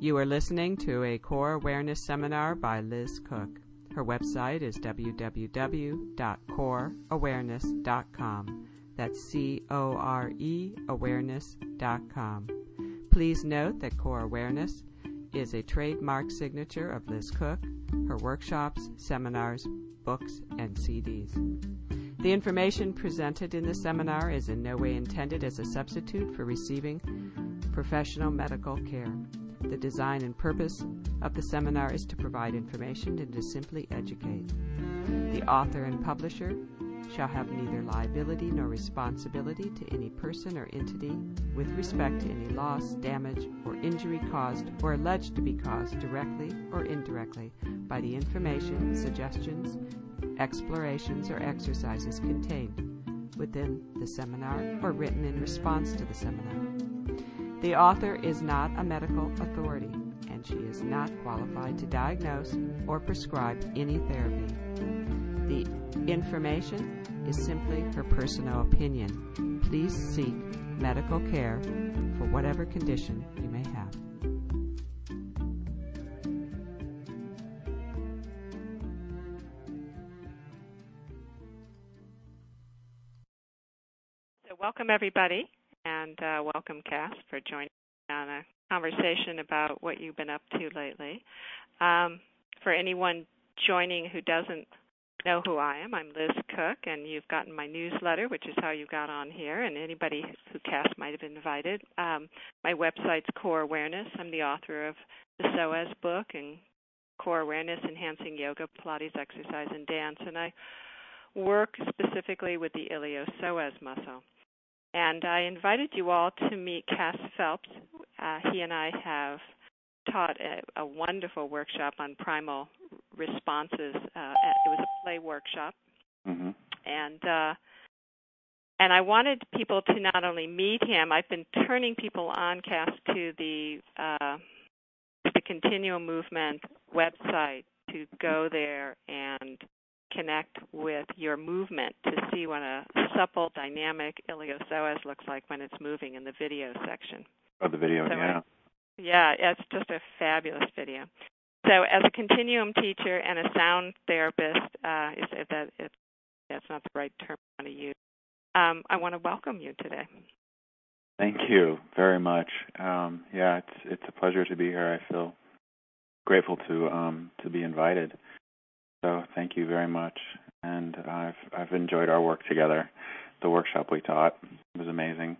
You are listening to a Core Awareness seminar by Liz Cook. Her website is www.coreawareness.com. That's C O R E awareness.com. Please note that Core Awareness is a trademark signature of Liz Cook, her workshops, seminars, books, and CDs. The information presented in the seminar is in no way intended as a substitute for receiving professional medical care. The design and purpose of the seminar is to provide information and to simply educate. The author and publisher shall have neither liability nor responsibility to any person or entity with respect to any loss, damage, or injury caused or alleged to be caused directly or indirectly by the information, suggestions, explorations, or exercises contained within the seminar or written in response to the seminar. The author is not a medical authority and she is not qualified to diagnose or prescribe any therapy. The information is simply her personal opinion. Please seek medical care for whatever condition you may have. So, welcome everybody, and uh, welcome Cass for joining on a conversation about what you've been up to lately. Um, for anyone joining who doesn't know who I am, I'm Liz Cook, and you've gotten my newsletter, which is how you got on here, and anybody who Cass might have invited. Um, my website's Core Awareness. I'm the author of the Psoas book and Core Awareness Enhancing Yoga, Pilates, Exercise, and Dance, and I work specifically with the iliopsoas muscle. And I invited you all to meet Cass Phelps. Uh, he and I have taught a, a, wonderful workshop on primal responses. Uh, it was a play workshop, mm-hmm. and uh, and I wanted people to not only meet him. I've been turning people on, Cass, to the uh, the Continuum Movement website to go there and connect with your movement to see what a supple, dynamic iliopsoas looks like when it's moving in the video section. Oh, the video, so yeah. Yeah, it's just a fabulous video. So, as a continuum teacher and a sound therapist, uh, if that if that's not the right term I want to use, um, I want to welcome you today. Thank you very much. Um, yeah, it's it's a pleasure to be here. I feel grateful to um, to be invited. So thank you very much, and I've I've enjoyed our work together. The workshop we taught was amazing.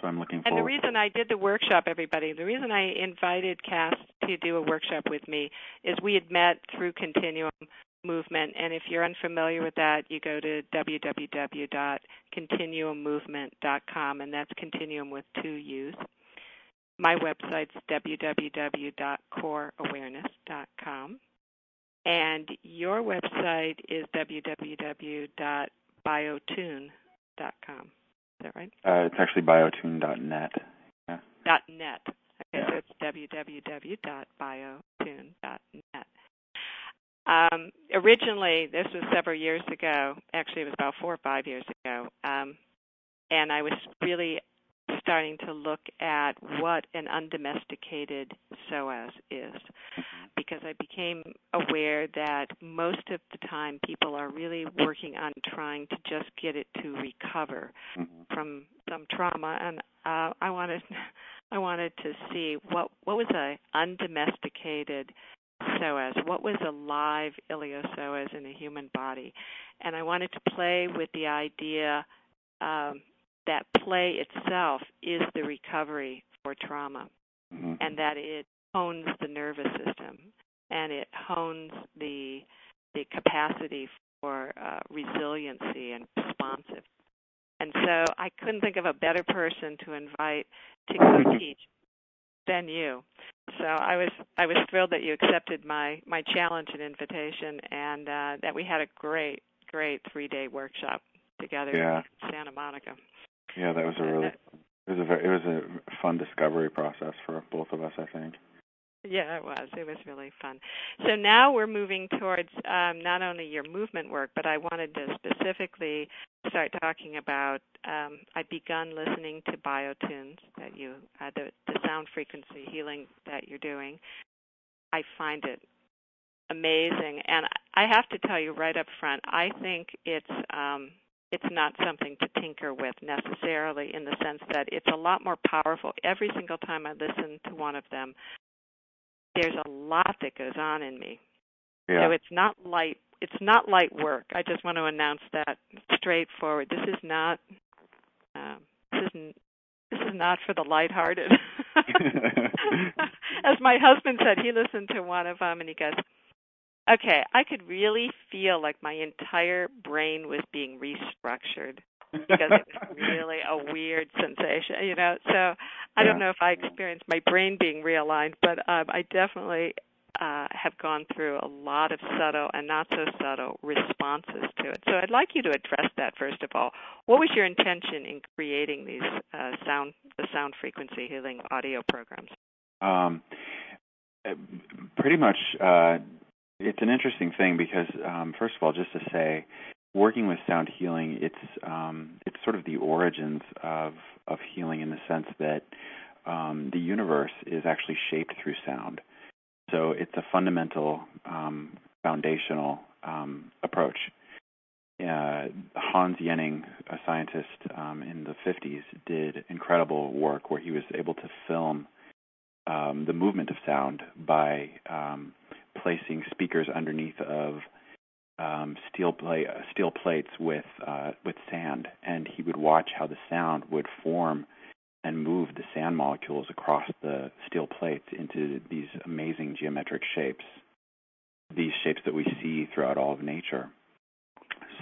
So I'm looking forward. And the reason I did the workshop, everybody, the reason I invited Cass to do a workshop with me is we had met through Continuum Movement, and if you're unfamiliar with that, you go to www.continuummovement.com, and that's Continuum with two U's. My website's www.coreawareness.com, and your website is www.biotune.com. Is that right? Uh, it's actually biotune.net. Yeah. Dot .net. Okay, yeah. so it's www.biotune.net. Um, originally, this was several years ago. Actually, it was about four or five years ago. Um, and I was really starting to look at what an undomesticated psoas is. Because I became aware that most of the time people are really working on trying to just get it to recover mm-hmm. from some trauma. And uh, I wanted I wanted to see what what was a undomesticated psoas? What was a live iliopsoas in a human body? And I wanted to play with the idea um, that play itself is the recovery for trauma mm-hmm. and that it hones the nervous system and it hones the the capacity for uh, resiliency and responsive. And so I couldn't think of a better person to invite to co-teach than you. So I was I was thrilled that you accepted my my challenge and invitation, and uh, that we had a great great three day workshop together yeah. in Santa Monica. Yeah, that was a really it was a very, it was a fun discovery process for both of us, I think. Yeah, it was. It was really fun. So now we're moving towards um, not only your movement work, but I wanted to specifically start talking about, um, I've begun listening to biotunes that you, uh, the the sound frequency healing that you're doing. I find it amazing, and I have to tell you right up front, I think it's um, it's not something to tinker with necessarily in the sense that it's a lot more powerful. Every single time I listen to one of them, there's a lot that goes on in me. Yeah. So it's not light it's not light work. I just want to announce that straightforward. This is not um, this is this is not for the lighthearted. As my husband said, he listened to one of them and he goes, "Okay, I could really feel like my entire brain was being restructured." because it was really a weird sensation, you know. So I don't know if I experienced my brain being realigned, but um, I definitely uh, have gone through a lot of subtle and not so subtle responses to it. So I'd like you to address that first of all. What was your intention in creating these uh, sound the sound frequency healing audio programs? Um, pretty much, uh, it's an interesting thing because um, first of all, just to say, working with sound healing, it's um, it's sort of the origins of of healing in the sense that um, the universe is actually shaped through sound. So it's a fundamental, um, foundational um, approach. Uh, Hans Jenny, a scientist um, in the 50s, did incredible work where he was able to film um, the movement of sound by um, placing speakers underneath of um, steel, plate, steel plates with uh, with sand, and he would watch how the sound would form and move the sand molecules across the steel plates into these amazing geometric shapes, these shapes that we see throughout all of nature.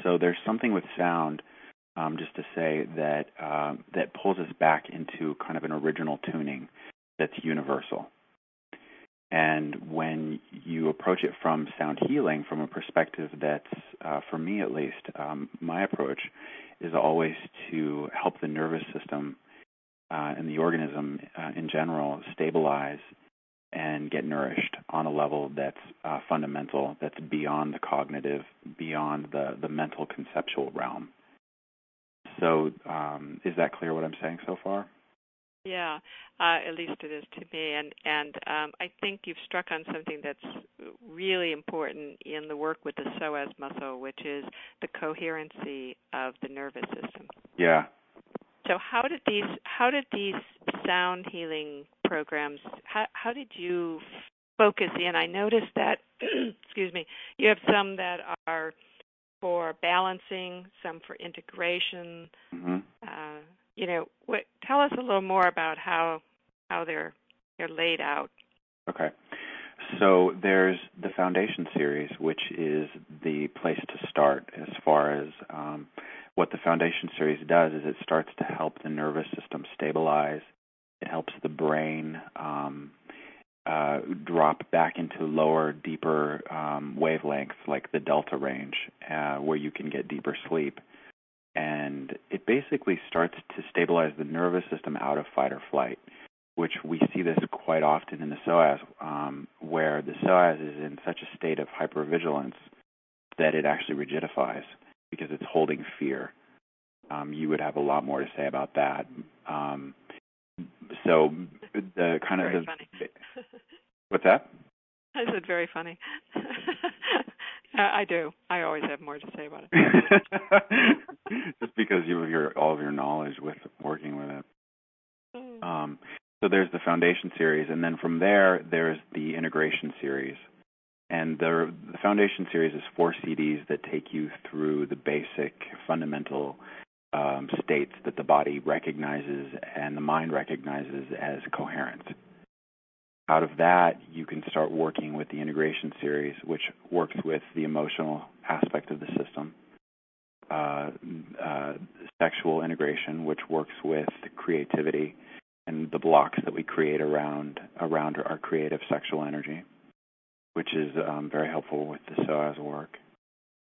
So there's something with sound, um, just to say that uh, that pulls us back into kind of an original tuning that's universal. And when you approach it from sound healing, from a perspective that's, uh, for me at least, um, my approach is always to help the nervous system uh, and the organism uh, in general stabilize and get nourished on a level that's uh, fundamental, that's beyond the cognitive, beyond the, the mental conceptual realm. So, um, is that clear what I'm saying so far? Yeah, uh, at least it is to me, and and um, I think you've struck on something that's really important in the work with the psoas muscle, which is the coherency of the nervous system. Yeah, so how did these how did these sound healing programs how how did you focus in? I noticed that excuse me, you have some that are for balancing, some for integration. Mm-hmm. Uh, you know, what, tell us a little more about how how they're they're laid out. Okay. So there's the foundation series, which is the place to start as far as um, what the Foundation series does is it starts to help the nervous system stabilize. It helps the brain um, uh, drop back into lower, deeper um, wavelengths like the delta range, uh, where you can get deeper sleep. And it basically starts to stabilize the nervous system out of fight or flight, which we see this quite often in the psoas, um, where the psoas is in such a state of hypervigilance that it actually rigidifies because it's holding fear. Um, you would have a lot more to say about that. Um, so the kind of the funny. what's that? I said very funny. I do. I always have more to say about it. Just because you have your all of your knowledge with working with it. Mm. Um, so there's the foundation series, and then from there there's the integration series. And the, the Foundation series is four CDs that take you through the basic fundamental um, states that the body recognizes and the mind recognizes as coherent. Out of that, you can start working with the integration series, which works with the emotional aspect of the system. Uh, uh, sexual integration, which works with creativity and the blocks that we create around around our creative sexual energy which is um, very helpful with the psoas work.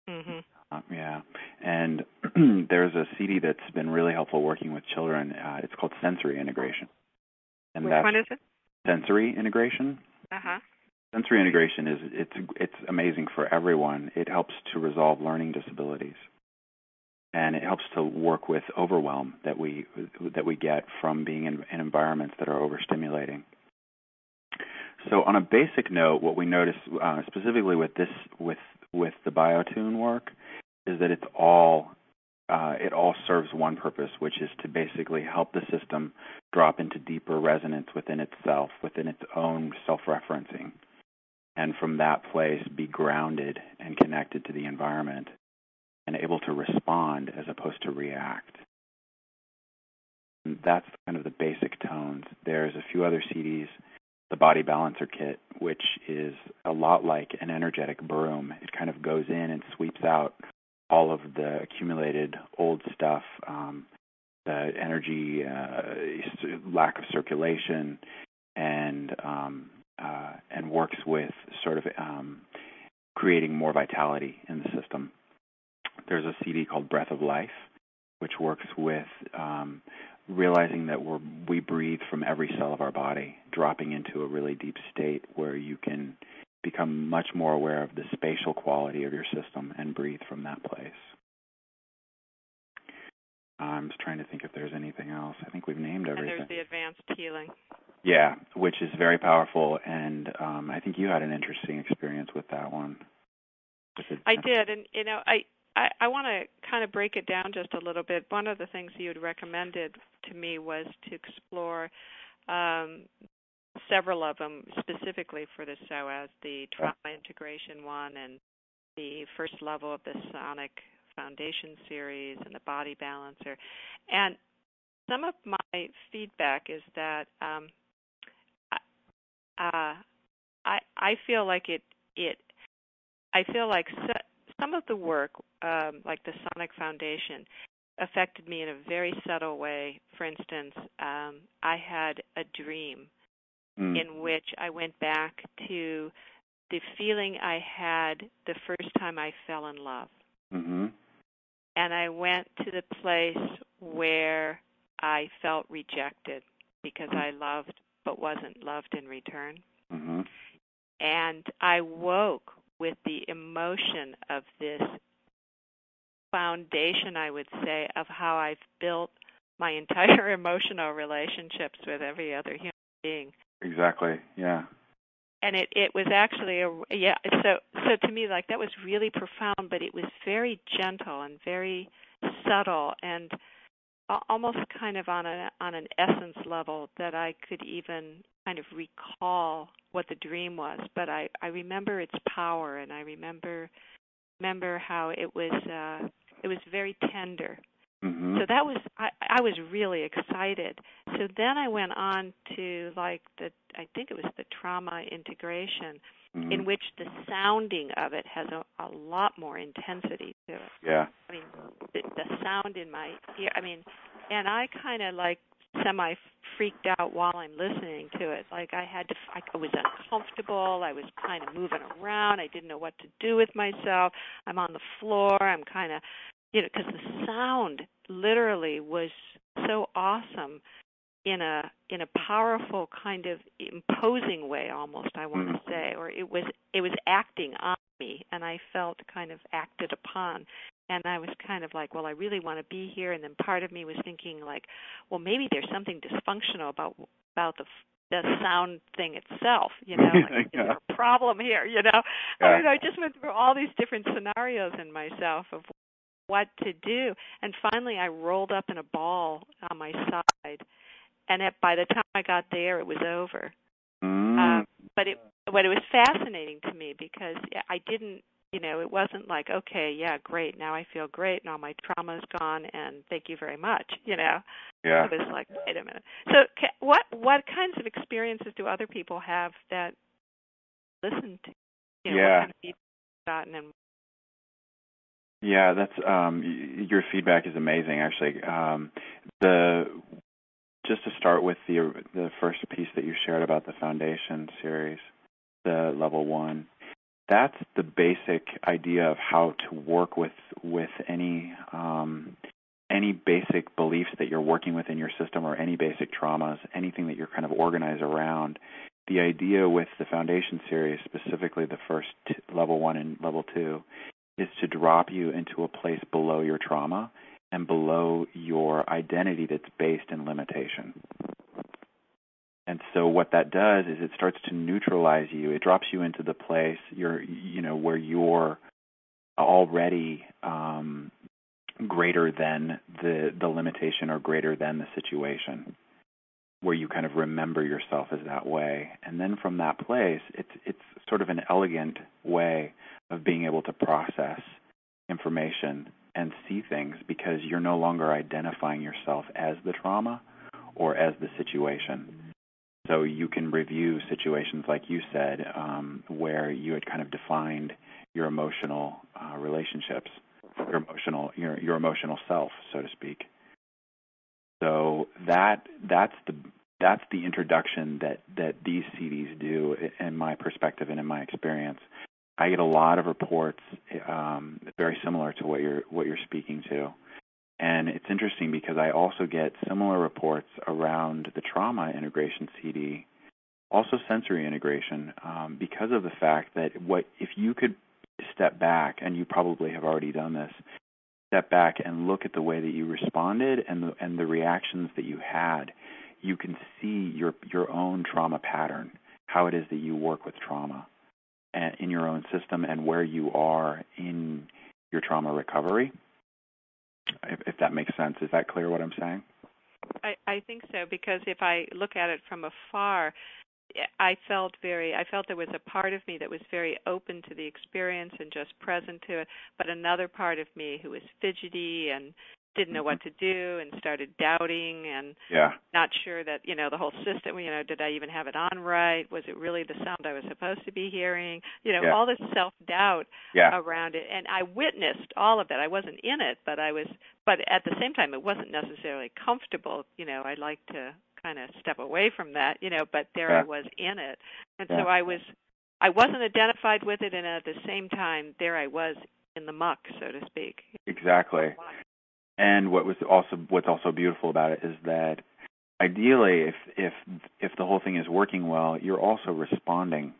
Mm-hmm. Uh, yeah, and there's a CD that's been really helpful working with children. Uh, it's called Sensory Integration. And Which one is it? Sensory Integration. Uh huh. Sensory integration is it's it's amazing for everyone. It helps to resolve learning disabilities. and it helps to work with overwhelm that we that we get from being in, in environments that are overstimulating. So, on a basic note, what we notice uh, specifically with this with with the biotune work is that it's all uh, it all serves one purpose, which is to basically help the system drop into deeper resonance within itself, within its own self-referencing, and from that place be grounded and connected to the environment and able to respond as opposed to react. And that's kind of the basic tones. There's a few other CDs, the Body Balancer Kit, which is a lot like an energetic broom. It kind of goes in and sweeps out all of the accumulated old stuff, um, the energy, uh, lack of circulation, and um, uh, and works with sort of um, creating more vitality in the system. There's a CD called Breath of Life, which works with um, realizing that we're, we breathe from every cell of our body, dropping into a really deep state where you can become much more aware of the spatial quality of your system and breathe from that place. I'm just trying to think if there's anything else. I think we've named everything. And there's the advanced healing. Yeah, which is very powerful, and um, I think you had an interesting experience with that one. I did, and you know, I I, I want to kind of break it down just a little bit. One of the things you had recommended to me was to explore um, several of them specifically for the psoas, the trauma integration one and the first level of the Sonic Foundation series and the body balancer. And some of my feedback is that um, uh, I I feel like it it I feel like some of the work, um, like the Sonic Foundation, affected me in a very subtle way. For instance, um, I had a dream mm. in which I went back to the feeling I had the first time I fell in love. Mm-hmm. And I went to the place where I felt rejected because I loved but wasn't loved in return. Mm-hmm. And I woke with the emotion of this foundation, I would say, of how I've built my entire emotional relationships with every other human being. Exactly. Yeah. And it it was actually a yeah. So so to me, like that was really profound, but it was very gentle and very subtle and almost kind of on a on an essence level that I could even kind of recall what the dream was, but I I remember its power and I remember remember how it was uh it was very tender. Mm-hmm. So that was I I was really excited. So then I went on to like the I think it was the trauma integration mm-hmm. in which the sounding of it has a, a lot more intensity to it. Yeah. I mean the, the sound in my ear I mean and I kind of like semi freaked out while I'm listening to it. Like I had to, I was uncomfortable. I was kind of moving around. I didn't know what to do with myself. I'm on the floor. I'm kind of, you know, because the sound literally was so awesome in a in a powerful kind of imposing way almost I want to mm. say or it was it was acting on me and I felt kind of acted upon and I was kind of like, well, I really want to be here. And then part of me was thinking like, well, maybe there's something dysfunctional about about the the sound thing itself. You know, like, yeah. is there a problem here? You know, yeah. I mean, I just went through all these different scenarios in myself of what to do, and finally, I rolled up in a ball on my side. And it, by the time I got there, it was over. Mm. Um, but it, but it was fascinating to me because I didn't you know, it wasn't like, okay, yeah, great, now I feel great, and all my trauma's gone, and thank you very much. You know, yeah. it was like, wait a minute. So, what what kinds of experiences do other people have that listen to? You know, yeah. What kind of gotten and yeah, that's um your feedback is amazing actually. Um the just to start with the the first piece that you shared about the foundation series, the level 1 that's the basic idea of how to work with with any um, any basic beliefs that you're working with in your system or any basic traumas, anything that you're kind of organized around. The idea with the foundation series, specifically the first t- level one and level two, is to drop you into a place below your trauma and below your identity that's based in limitation. And so what that does is it starts to neutralize you. It drops you into the place you're you know where you're already um, greater than the the limitation or greater than the situation where you kind of remember yourself as that way and then from that place it's it's sort of an elegant way of being able to process information and see things because you're no longer identifying yourself as the trauma or as the situation so you can review situations like you said um, where you had kind of defined your emotional uh, relationships your emotional your your emotional self, so to speak. So that that's the that's the introduction that that these CDs do, in my perspective and in my experience. I get a lot of reports um, very similar to what you're what you're speaking to, and it's interesting because I also get similar reports around the trauma integration CD, also sensory integration, um, because of the fact that what if you could step back, and you probably have already done this, step back and look at the way that you responded and the, and the reactions that you had, you can see your your own trauma pattern, how it is that you work with trauma and in your own system and where you are in your trauma recovery. If, if that makes sense, is that clear what I'm saying? I, I think so because if I look at it from afar, I felt very I felt there was a part of me that was very open to the experience and just present to it, but another part of me who was fidgety and didn't know what mm-hmm. to do and started doubting and yeah. not sure that you know the whole system you know did I even have it on right was it really the sound I was supposed to be hearing you know yeah. all this self doubt yeah. around it and I witnessed all of that I wasn't in it but I was but at the same time it wasn't necessarily comfortable you know I'd like to kind of step away from that, you know, but there yeah. I was in it. And yeah. so I was I wasn't identified with it and at the same time there I was in the muck, so to speak. Exactly. And what was also what's also beautiful about it is that ideally if if if the whole thing is working well, you're also responding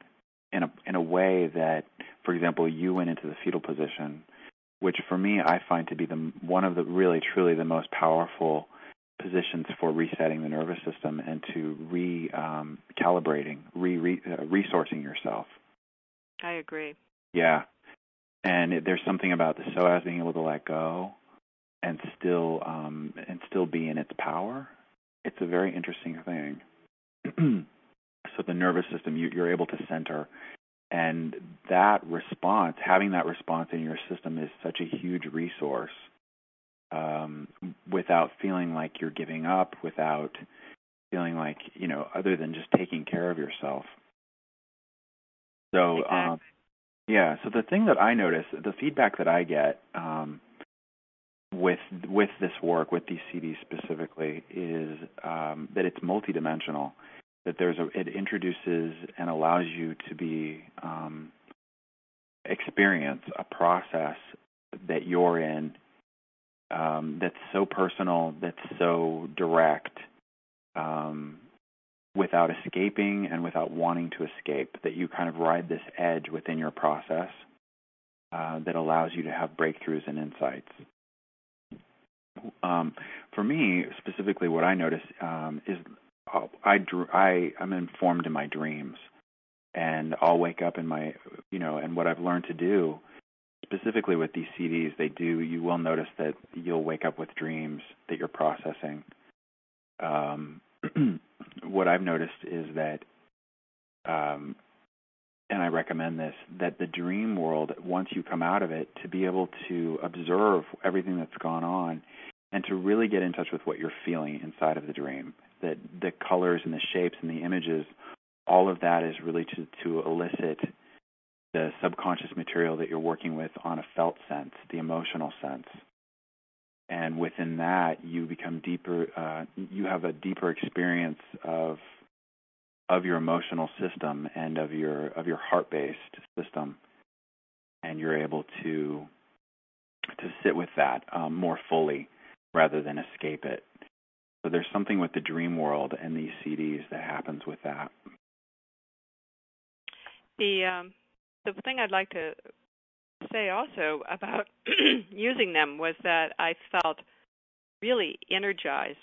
in a in a way that for example, you went into the fetal position, which for me I find to be the one of the really truly the most powerful positions for resetting the nervous system and to recalibrating, um, re, re uh, resourcing yourself. I agree. Yeah, and it, there's something about the psoas being able to let go and still um, and still be in its power. It's a very interesting thing. so the nervous system, you, you're able to center, and that response, having that response in your system, is such a huge resource um, without feeling like you're giving up, without feeling like you know, other than just taking care of yourself. So, exactly. um, yeah. So the thing that I notice, the feedback that I get um, with with this work, with these CDs specifically, is um, that it's multidimensional. That there's a, it introduces and allows you to be um, experience a process that you're in um, that's so personal, that's so direct, um, without escaping and without wanting to escape, that you kind of ride this edge within your process uh, that allows you to have breakthroughs and insights. Um, for me, specifically, what I notice um, is uh, I, I I'm informed in my dreams, and I'll wake up in my you know, and what I've learned to do specifically with these CDs, they do. You will notice that you'll wake up with dreams that you're processing. Um, what I've noticed is that, um, and I recommend this, that the dream world, once you come out of it, to be able to observe everything that's gone on, and to really get in touch with what you're feeling inside of the dream. That the colors and the shapes and the images, all of that is really to to elicit the subconscious material that you're working with on a felt sense, the emotional sense. And within that, you become deeper. Uh, you have a deeper experience of of your emotional system and of your of your heart-based system, and you're able to to sit with that um, more fully rather than escape it. So there's something with the dream world and these CDs that happens with that. The um, the thing I'd like to say also about using them was that I felt really energized.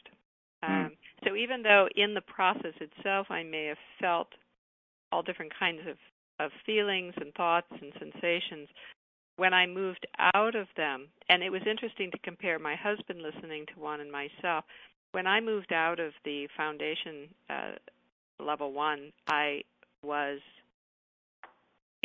Mm. Um, so even though in the process itself I may have felt all different kinds of, of feelings and thoughts and sensations, when I moved out of them, and it was interesting to compare my husband listening to one and myself. When I moved out of the foundation uh, level one, I was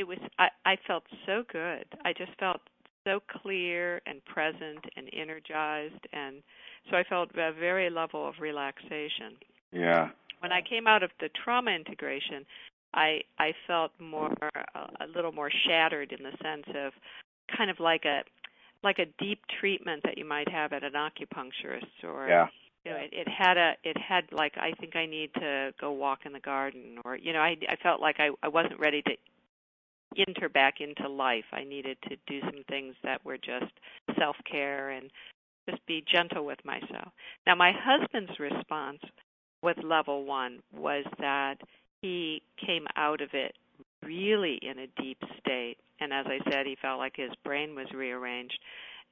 it was I, I felt so good. I just felt so clear and present and energized and so I felt a very level of relaxation. Yeah. When I came out of the trauma integration, I I felt more a little more shattered in the sense of kind of like a like a deep treatment that you might have at an acupuncturist or yeah. you know it, it had a it had like I think I need to go walk in the garden or you know I I felt like I I wasn't ready to enter back into life. I needed to do some things that were just self-care and just be gentle with myself. Now my husband's response with level 1 was that he came out of it really in a deep state and as I said he felt like his brain was rearranged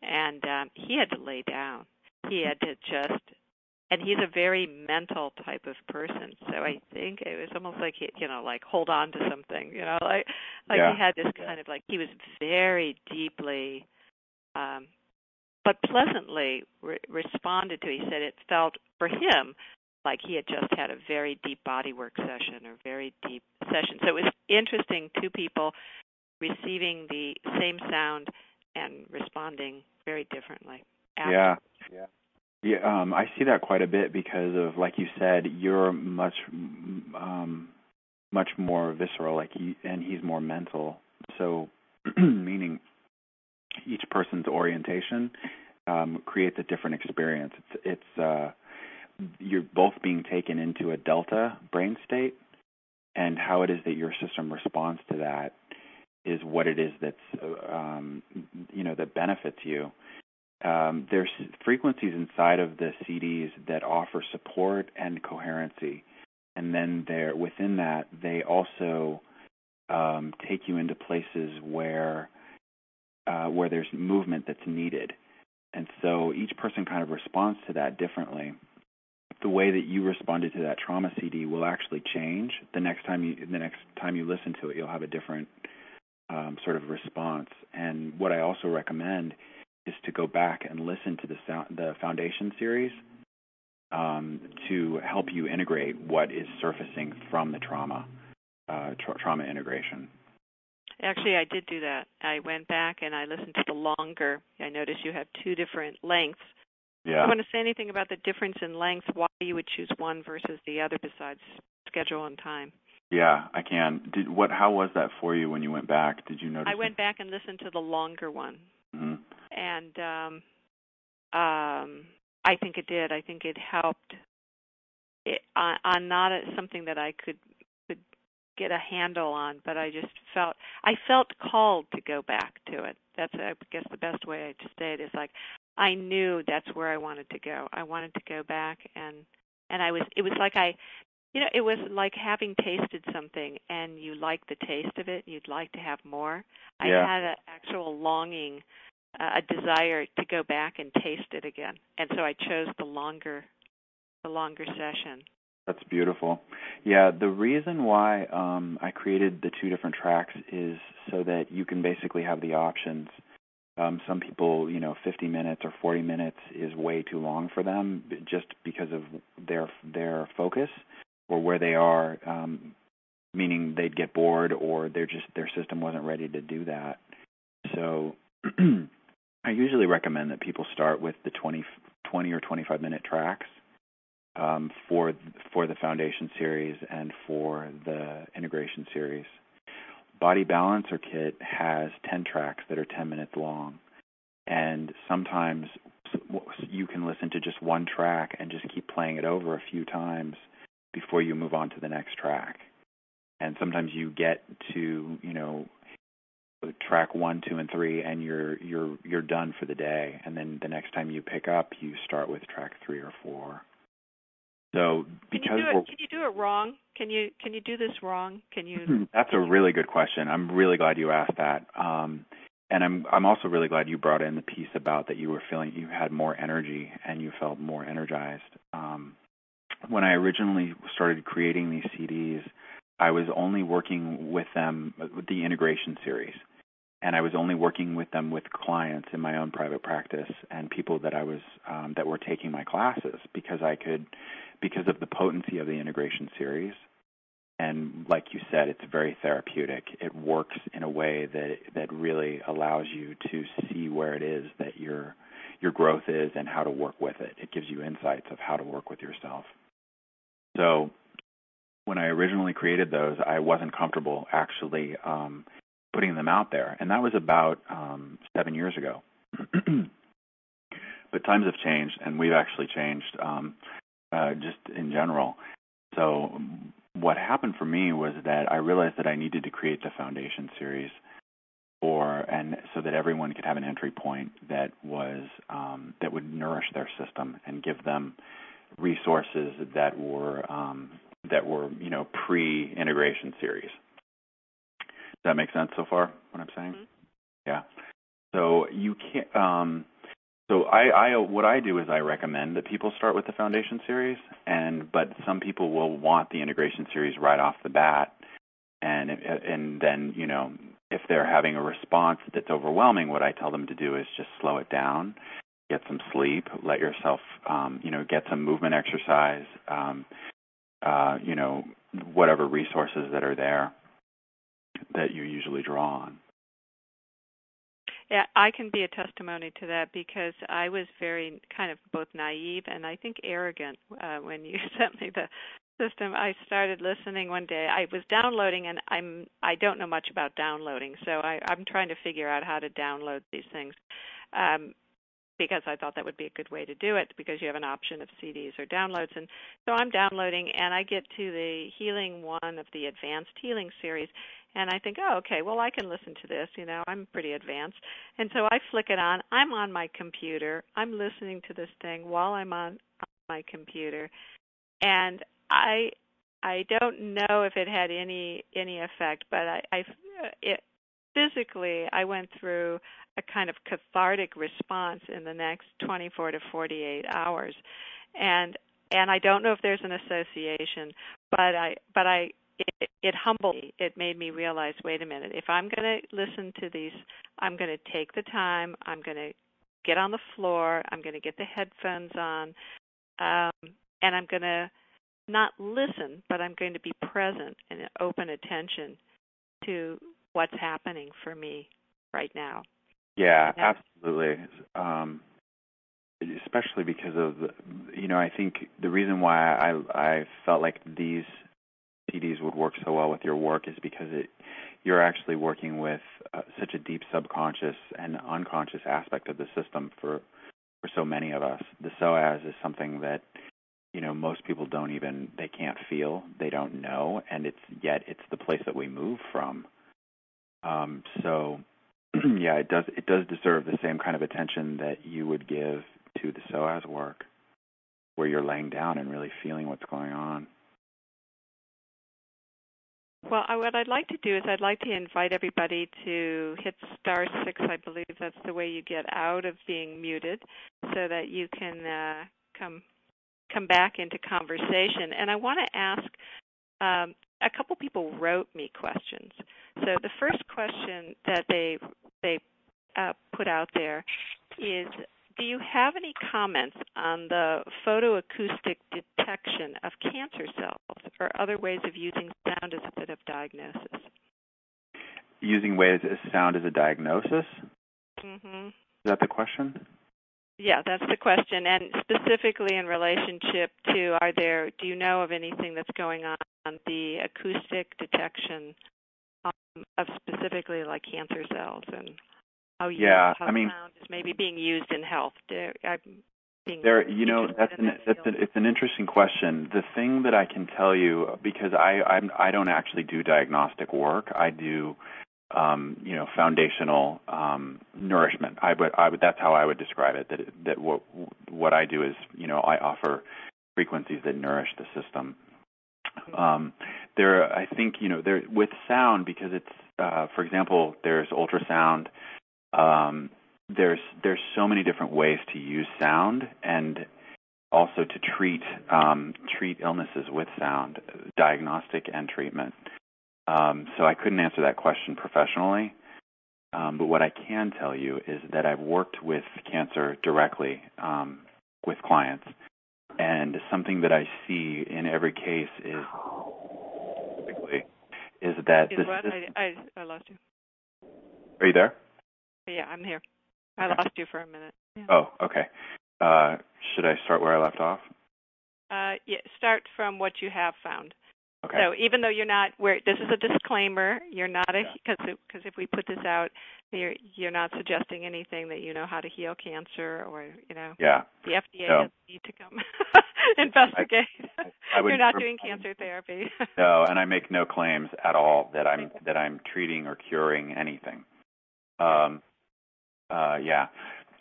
and um he had to lay down. He had to just and he's a very mental type of person. So i think it was almost like he you know like hold on to something you know like like yeah. he had this kind of like he was very deeply um but pleasantly re- responded to. He said it felt for him like he had just had a very deep body work session or very deep session. So it was interesting two people receiving the same sound and responding very differently. After. yeah. yeah yeah, um, I see that quite a bit because of, like you said, you're much, um, much more visceral, like he, and he's more mental. So, meaning each person's orientation um, creates a different experience. It's, it's, uh, you're both being taken into a delta brain state, and how it is that your system responds to that is what it is that's, um, you know, that benefits you um, there's frequencies inside of the CDs that offer support and coherency, and then there within that they also um, take you into places where uh, where there's movement that's needed, and so each person kind of responds to that differently. The way that you responded to that trauma CD will actually change the next time you the next time you listen to it. You'll have a different um, sort of response. And what I also recommend is to go back and listen to the sound, the foundation series um, to help you integrate what is surfacing from the trauma uh, tra- trauma integration. Actually, I did do that. I went back and I listened to the longer. I noticed you have two different lengths. Yeah. You want to say anything about the difference in length? Why you would choose one versus the other, besides schedule and time? Yeah, I can. Did what? How was that for you when you went back? Did you notice? I went back and listened to the longer one. Mm-hmm and um, um, I think it did. I think it helped. It, on, on not a, something that I could could get a handle on, but I just felt I felt called to go back to it. That's I guess the best way to say it is like I knew that's where I wanted to go. I wanted to go back and and I was it was like I you know it was like having tasted something and you like the taste of it you'd like to have more. Yeah. I had an actual longing a desire to go back and taste it again. And so I chose the longer the longer session. That's beautiful. Yeah, the reason why um, I created the two different tracks is so that you can basically have the options. Um, some people, you know, 50 minutes or 40 minutes is way too long for them, just because of their their focus or where they are. Um, meaning they'd get bored or they're just their system wasn't ready to do that. So I usually recommend that people start with the 20, 20 or 25 minute tracks um, for for the foundation series and for the integration series. Body Balancer Kit has 10 tracks that are 10 minutes long, and sometimes you can listen to just one track and just keep playing it over a few times before you move on to the next track. And sometimes you get to you know track one, two, and three, and you're you're you're done for the day. And then the next time you pick up, you start with track three or four. So because can you do it, can you do it wrong? Can you can you do this wrong? Can you? That's a really good question. I'm really glad you asked that. Um, and I'm I'm also really glad you brought in the piece about that you were feeling you had more energy and you felt more energized. Um, when I originally started creating these CDs, I was only working with them with the integration series, and I was only working with them with clients in my own private practice and people that I was um, that were taking my classes because I could because of the potency of the integration series and like you said, it's very therapeutic. It works in a way that that really allows you to see where it is that your your growth is and how to work with it. It gives you insights of how to work with yourself. So when I originally created those, I wasn't comfortable actually um, putting them out there, and that was about um, seven years ago. but times have changed, and we've actually changed um, uh, just in general. So what happened for me was that I realized that I needed to create the foundation series for and so that everyone could have an entry point that was um, that would nourish their system and give them resources that were um, that were you know pre integration series. Does that make sense so far? What I'm saying? Mm-hmm. Yeah. So you can't. Um, so I, I what I do is I recommend that people start with the foundation series, and but some people will want the integration series right off the bat, and and then you know if they're having a response that's overwhelming, what I tell them to do is just slow it down, get some sleep, let yourself um, you know get some movement exercise, um, uh, you know whatever resources that are there that you usually draw on. Yeah, I can be a testimony to that because I was very kind of both naive and I think arrogant uh, when you sent me the system. I started listening one day. I was downloading, and I'm I don't know much about downloading, so I, I'm trying to figure out how to download these things. Um, because I thought that would be a good way to do it because you have an option of CDs or downloads. And so I'm downloading and I get to the healing one of the advanced healing series and I think, oh, okay, well, I can listen to this. You know, I'm pretty advanced, and so I flick it on. I'm on my computer. I'm listening to this thing while I'm on, on my computer, and I I don't know if it had any any effect, but I, I it physically I went through a kind of cathartic response in the next 24 to 48 hours, and and I don't know if there's an association, but I but I it, it humbled me. It made me realize, wait a minute, if I'm going to listen to these, I'm going to take the time. I'm going to get on the floor. I'm going to get the headphones on, um, and I'm going to not listen, but I'm going to be present and open attention to what's happening for me right now. Yeah, absolutely. Um, especially because of the, you know, I think the reason why I I felt like these CDs would work so well with your work is because it you're actually working with uh, such a deep subconscious and unconscious aspect of the system for for so many of us. The psoas is something that you know most people don't even they can't feel, they don't know, and it's yet it's the place that we move from. Um, so yeah, it does it does deserve the same kind of attention that you would give to the psoas work, where you're laying down and really feeling what's going on. Well, I, what I'd like to do is I'd like to invite everybody to hit star six. I believe that's the way you get out of being muted, so that you can uh, come come back into conversation. And I want to ask um, a couple people wrote me questions. So the first question that they they uh, put out there is do you have any comments on the photoacoustic detection of cancer cells or other ways of using sound as a bit of diagnosis? Using ways as sound as a diagnosis? Mm-hmm. Is that the question? Yeah, that's the question. And specifically in relationship to are there do you know of anything that's going on on the acoustic detection um, of specifically like cancer cells and how you yeah, how I mean, sound is maybe being used in health. I'm being there, you know, that's an that that's an, it's an interesting question. The thing that I can tell you because I I'm, I don't actually do diagnostic work. I do um, you know, foundational um, nourishment. I would, I would, that's how I would describe it. That, that what, what I do is, you know, I offer frequencies that nourish the system. Um, there, I think, you know, there with sound because it's, uh, for example, there's ultrasound, um, there's there's so many different ways to use sound and also to treat um, treat illnesses with sound, diagnostic and treatment. Um, so I couldn't answer that question professionally, um, but what I can tell you is that I've worked with cancer directly um, with clients, and something that I see in every case is is that is this, what? this I, I I lost you. are you there? Yeah, I'm here. I Okay. lost you for a minute. Yeah. Oh, okay. Uh, should I start where I left off? Uh, yeah, start from what you have found. Okay. So even though you're not, where this is a disclaimer, you're not a because because if we put this out, you're you're not suggesting anything that you know how to heal cancer or you know yeah. the FDA No. doesn't need to come investigate. I would you're not doing cancer therapy. No, and I make no claims at all that I'm that I'm treating or curing anything. Um, uh, yeah,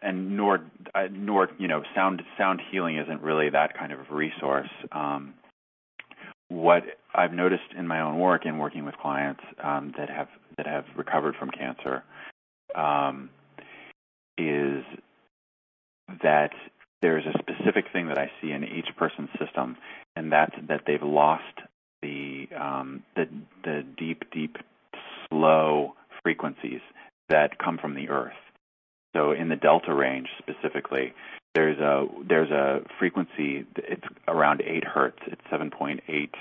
and nor uh, nor you know sound sound healing isn't really that kind of resource. Um, what I've noticed in my own work and working with clients um, that have that have recovered from cancer um, is that there's a specific thing that I see in each person's system, and that's that they've lost the um, the the deep, deep, slow frequencies that come from the Earth. So in the delta range specifically, there's a there's a frequency. It's around eight hertz. It's seven point eight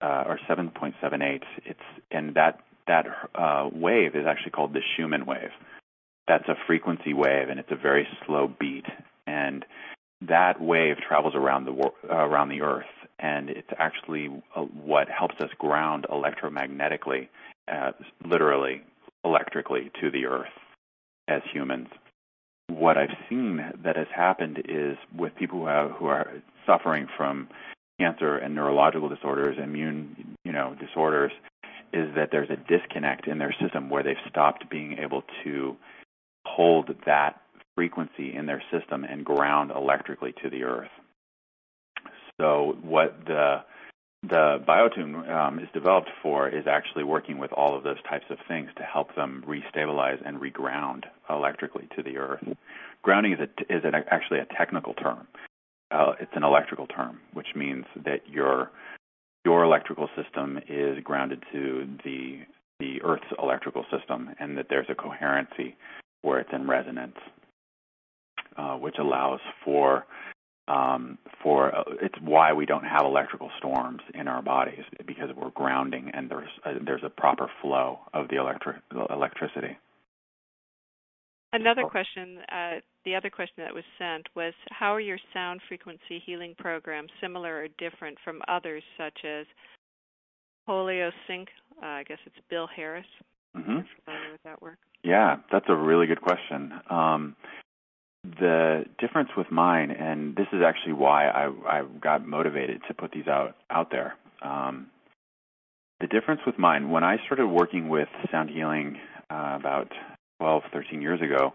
uh, or seven point seven eight. It's and that that uh, wave is actually called the Schumann wave. That's a frequency wave, and it's a very slow beat. And that wave travels around the uh, around the Earth, and it's actually uh, what helps us ground electromagnetically, uh, literally electrically, to the Earth as humans. What I've seen that has happened is with people who, have, who are suffering from cancer and neurological disorders, immune, you know, disorders, is that there's a disconnect in their system where they've stopped being able to hold that frequency in their system and ground electrically to the earth. So what the the biotune um, is developed for is actually working with all of those types of things to help them restabilize and reground electrically to the earth. Grounding is a, is an, actually a technical term. Uh, it's an electrical term, which means that your your electrical system is grounded to the the Earth's electrical system, and that there's a coherency where it's in resonance, uh, which allows for um, for uh, it's why we don't have electrical storms in our bodies because we're grounding and there's a, there's a proper flow of the electric electricity. Another question, uh, the other question that was sent was, how are your sound frequency healing programs similar or different from others such as Polio Sync? Uh, I guess it's Bill Harris. Mm-hmm. Familiar with that work? Yeah, that's a really good question. Um, the difference with mine, and this is actually why I, I got motivated to put these out out there. Um, the difference with mine, when I started working with sound healing uh, about 12, 13 years ago,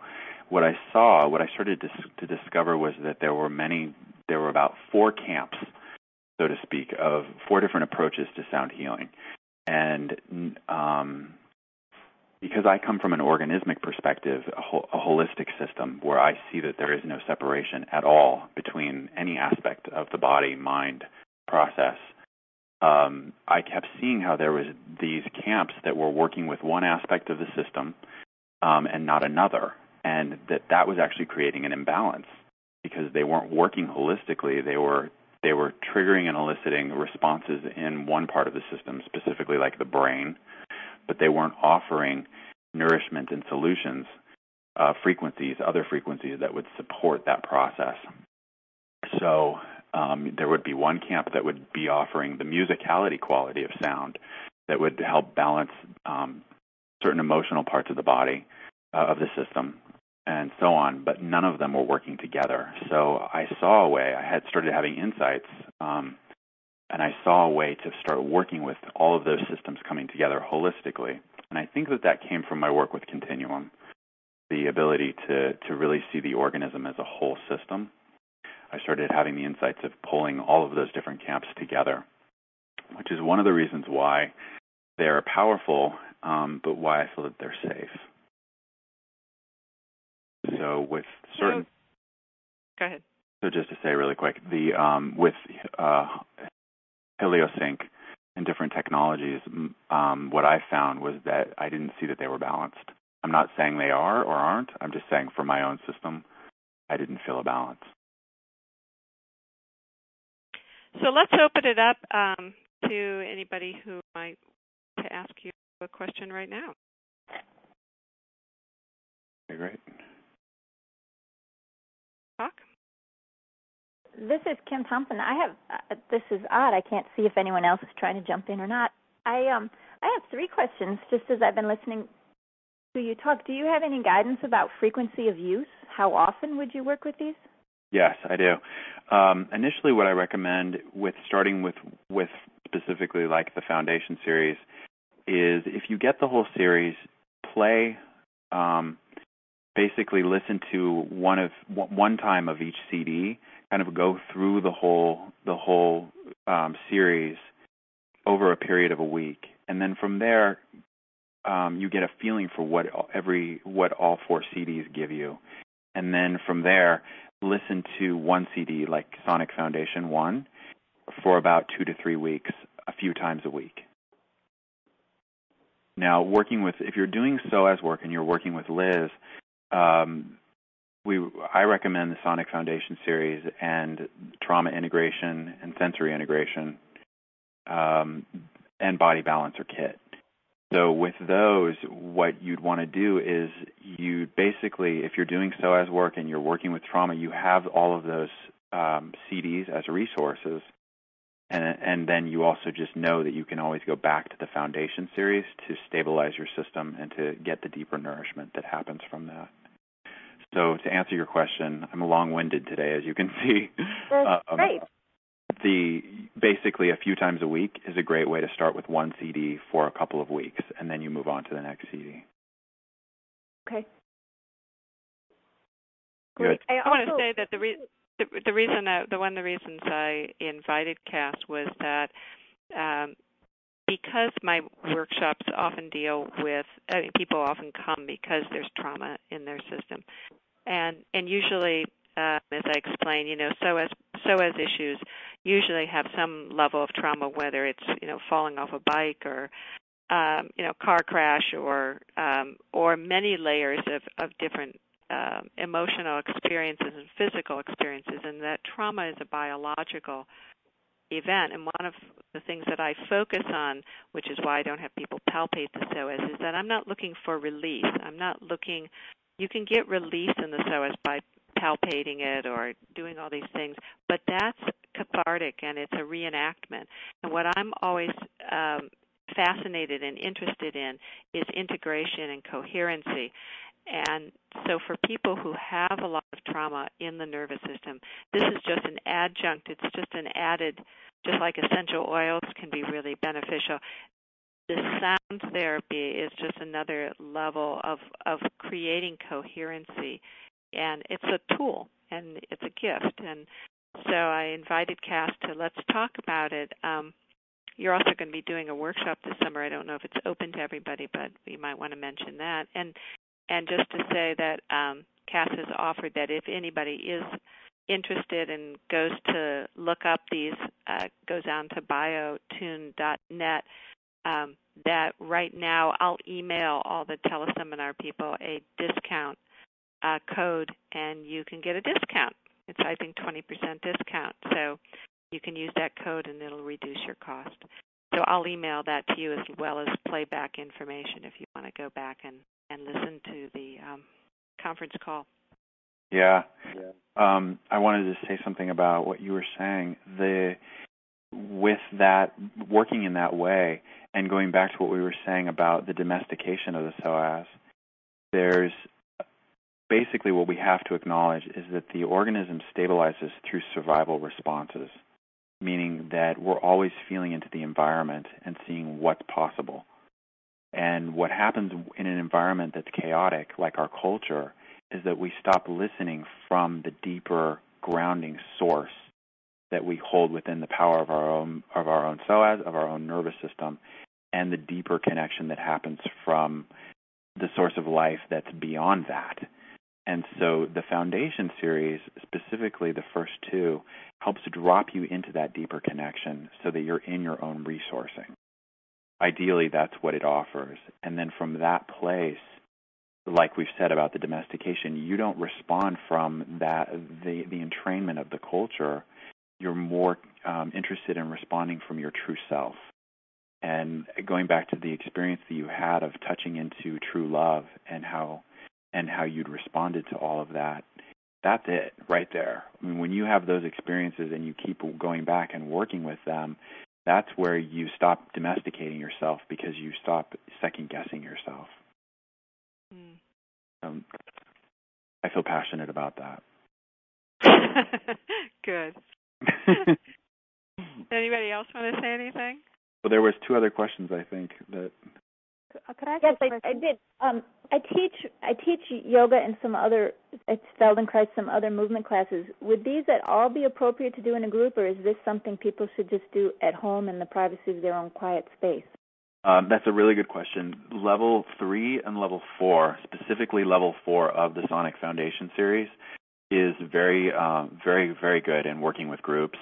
what I saw, what I started to, to discover was that there were many, there were about four camps, so to speak, of four different approaches to sound healing, and um, because I come from an organismic perspective, a, ho- a, holistic system where I see that there is no separation at all between any aspect of the body, mind, process. Um, I kept seeing how there was these camps that were working with one aspect of the system um, and not another, and that that was actually creating an imbalance because they weren't working holistically. They were they were triggering and eliciting responses in one part of the system, specifically like the brain, but they weren't offering nourishment and solutions, uh, frequencies, other frequencies that would support that process. So um, there would be one camp that would be offering the musicality quality of sound that would help balance um, certain emotional parts of the body, uh, of the system, and so on, but none of them were working together. So I saw a way, I had started having insights. Um, and I saw a way to start working with all of those systems coming together holistically. And I think that that came from my work with Continuum, the ability to, to really see the organism as a whole system. I started having the insights of pulling all of those different camps together, which is one of the reasons why they're powerful, um, but why I feel that they're safe. So with certain. So, go ahead. So just to say really quick, the um, with uh, Holosync and different technologies, um, what I found was that I didn't see that they were balanced. I'm not saying they are or aren't. I'm just saying for my own system, I didn't feel a balance. So let's open it up um, to anybody who might to ask you a question right now. Okay, great. Talk. This is Kim Thompson. I have uh, this is odd. I can't see if anyone else is trying to jump in or not. I um I have three questions just as I've been listening to you talk. Do you have any guidance about frequency of use? How often would you work with these? Yes, I do. Um, initially, what I recommend with starting with with specifically like the foundation series is if you get the whole series, play. Um, basically, listen to one of one time of each CD. Kind of go through the whole the whole um, series over a period of a week, and then from there, um, you get a feeling for what every what all four CDs give you, and then from there, listen to one CD like Sonic Foundation One for about two to three weeks, a few times a week. Now, working with if you're doing psoas work and you're working with Liz, um, we I recommend the Sonic Foundation series and trauma integration and sensory integration um, and body balancer kit. So with those, what you'd want to do is you basically, if you're doing psoas work and you're working with trauma, you have all of those um, CDs as resources, and and then you also just know that you can always go back to the foundation series to stabilize your system and to get the deeper nourishment that happens from that. So to answer your question, I'm long-winded today, as you can see. That's um, great the basically a few times a week is a great way to start with one CD for a couple of weeks, and then you move on to the next CD. Okay. Good. I, I want to say that the, re- the, the reason I, the one of the reasons I invited Cass was that um, because my workshops often deal with I mean, people often come because there's trauma in their system, and and usually um, as I explained, you know, psoas psoas issues usually have some level of trauma, whether it's you know falling off a bike or um, you know car crash or um, or many layers of of different um, emotional experiences and physical experiences, and that trauma is a biological event. And one of the things that I focus on, which is why I don't have people palpate the psoas, is that I'm not looking for release. I'm not looking. You can get release in the psoas by palpating it or doing all these things, but that's cathartic and it's a reenactment. And what I'm always um, fascinated and interested in is integration and coherency. And so, for people who have a lot of trauma in the nervous system, this is just an adjunct. It's just an added, just like essential oils can be really beneficial. The sound therapy is just another level of, of creating coherency and it's a tool and it's a gift. And so I invited Cass to let's talk about it. Um, you're also going to be doing a workshop this summer. I don't know if it's open to everybody, but we might want to mention that. And and just to say that um, Cass has offered that if anybody is interested and goes to look up these, uh, goes on to biotune.net, um, that right now I'll email all the teleseminar people a discount uh, code and you can get a discount. It's I think 20% discount. So you can use that code and it'll reduce your cost. So I'll email that to you as well as playback information if you want to go back and, and listen to the um, conference call. Yeah. yeah. Um, I wanted to say something about what you were saying. The with that working in that way and going back to what we were saying about the domestication of the psoas, there's basically what we have to acknowledge is that the organism stabilizes through survival responses, meaning that we're always feeling into the environment and seeing what's possible. And what happens in an environment that's chaotic, like our culture, is that we stop listening from the deeper grounding source that we hold within the power of our own of our own psoas, of our own nervous system, and the deeper connection that happens from the source of life that's beyond that And so the foundation series, specifically the first two, helps drop you into that deeper connection so that you're in your own resourcing. Ideally, that's what it offers. And then from that place, like we've said about the domestication, you don't respond from that the the entrainment of the culture. You're more um, interested in responding from your true self. And going back to the experience that you had of touching into true love and how and how you'd responded to all of that, that's it right there. I mean, when you have those experiences and you keep going back and working with them, that's where you stop domesticating yourself because you stop second guessing yourself. Mm. Um, I feel passionate about that. Good. Anybody else want to say anything? Well, there was two other questions I think that. Uh, could I yes, I, I, did. Um, I teach I teach yoga and some other at Feldenkrais, some other movement classes. Would these at all be appropriate to do in a group, or is this something people should just do at home in the privacy of their own quiet space? Um, that's a really good question. Level three and level four, specifically level four of the Sonic Foundation series, is very, um, very, very good in working with groups.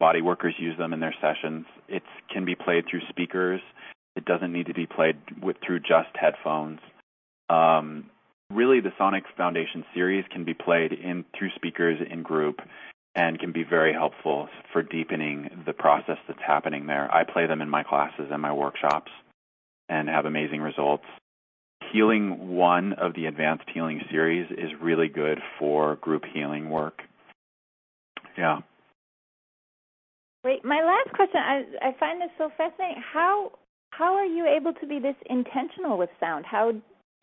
Body workers use them in their sessions. It can be played through speakers. It doesn't need to be played with through just headphones. Um, really, the Sonic Foundation series can be played in through speakers in group and can be very helpful for deepening the process that's happening there. I play them in my classes and my workshops and have amazing results. Healing one of the advanced healing series is really good for group healing work. Yeah. Great. My last question, I, I find this so fascinating. How how are you able to be this intentional with sound? How